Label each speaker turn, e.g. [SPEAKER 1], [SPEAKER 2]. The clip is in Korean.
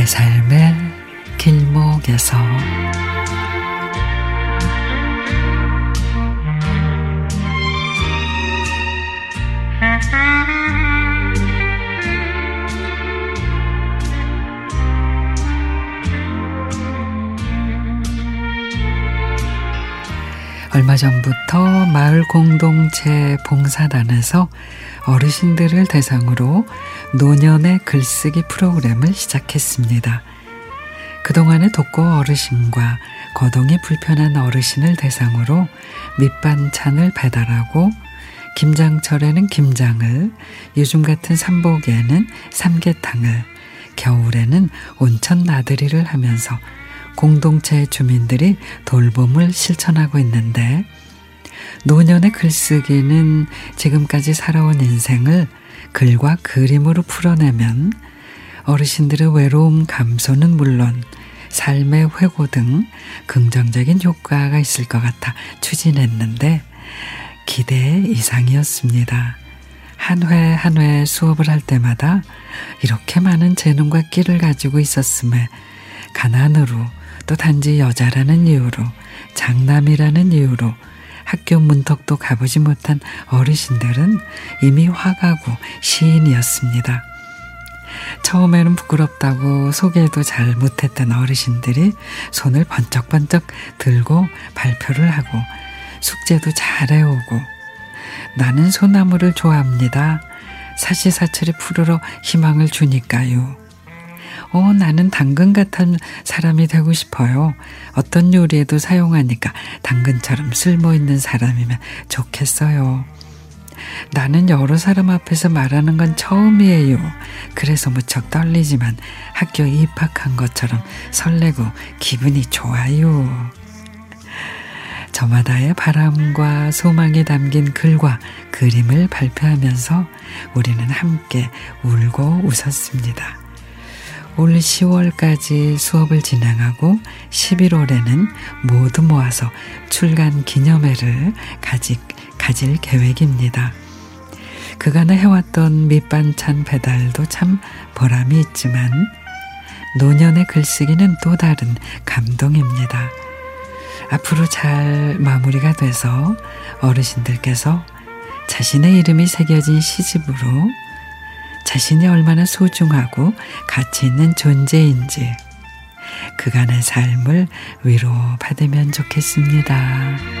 [SPEAKER 1] 내 삶의 길목에서. 얼마 전부터 마을 공동체 봉사단에서 어르신들을 대상으로 노년의 글쓰기 프로그램을 시작했습니다. 그동안에 독거 어르신과 거동이 불편한 어르신을 대상으로 밑반찬을 배달하고 김장철에는 김장을, 요즘 같은 삼복에는 삼계탕을, 겨울에는 온천 나들이를 하면서 공동체 주민들이 돌봄을 실천하고 있는데 노년의 글쓰기는 지금까지 살아온 인생을 글과 그림으로 풀어내면 어르신들의 외로움 감소는 물론 삶의 회고 등 긍정적인 효과가 있을 것 같아 추진했는데 기대 이상이었습니다. 한 회 한 회 수업을 할 때마다 이렇게 많은 재능과 끼를 가지고 있었음에 가난으로 또 단지 여자라는 이유로 장남이라는 이유로 학교 문턱도 가보지 못한 어르신들은 이미 화가고 시인이었습니다. 처음에는 부끄럽다고 소개도 잘 못했던 어르신들이 손을 번쩍번쩍 들고 발표를 하고 숙제도 잘 해오고 나는 소나무를 좋아합니다. 사시사철이 푸르러 희망을 주니까요. 어, 나는 당근 같은 사람이 되고 싶어요. 어떤 요리에도 사용하니까 당근처럼 쓸모 있는 사람이면 좋겠어요. 나는 여러 사람 앞에서 말하는 건 처음이에요. 그래서 무척 떨리지만 학교 입학한 것처럼 설레고 기분이 좋아요. 저마다의 바람과 소망이 담긴 글과 그림을 발표하면서 우리는 함께 울고 웃었습니다. 올 10월까지 수업을 진행하고 11월에는 모두 모아서 출간 기념회를 가지, 가질 계획입니다. 그간에 해왔던 밑반찬 배달도 참 보람이 있지만 노년의 글쓰기는 또 다른 감동입니다. 앞으로 잘 마무리가 돼서 어르신들께서 자신의 이름이 새겨진 시집으로 자신이 얼마나 소중하고 가치 있는 존재인지 그간의 삶을 위로받으면 좋겠습니다.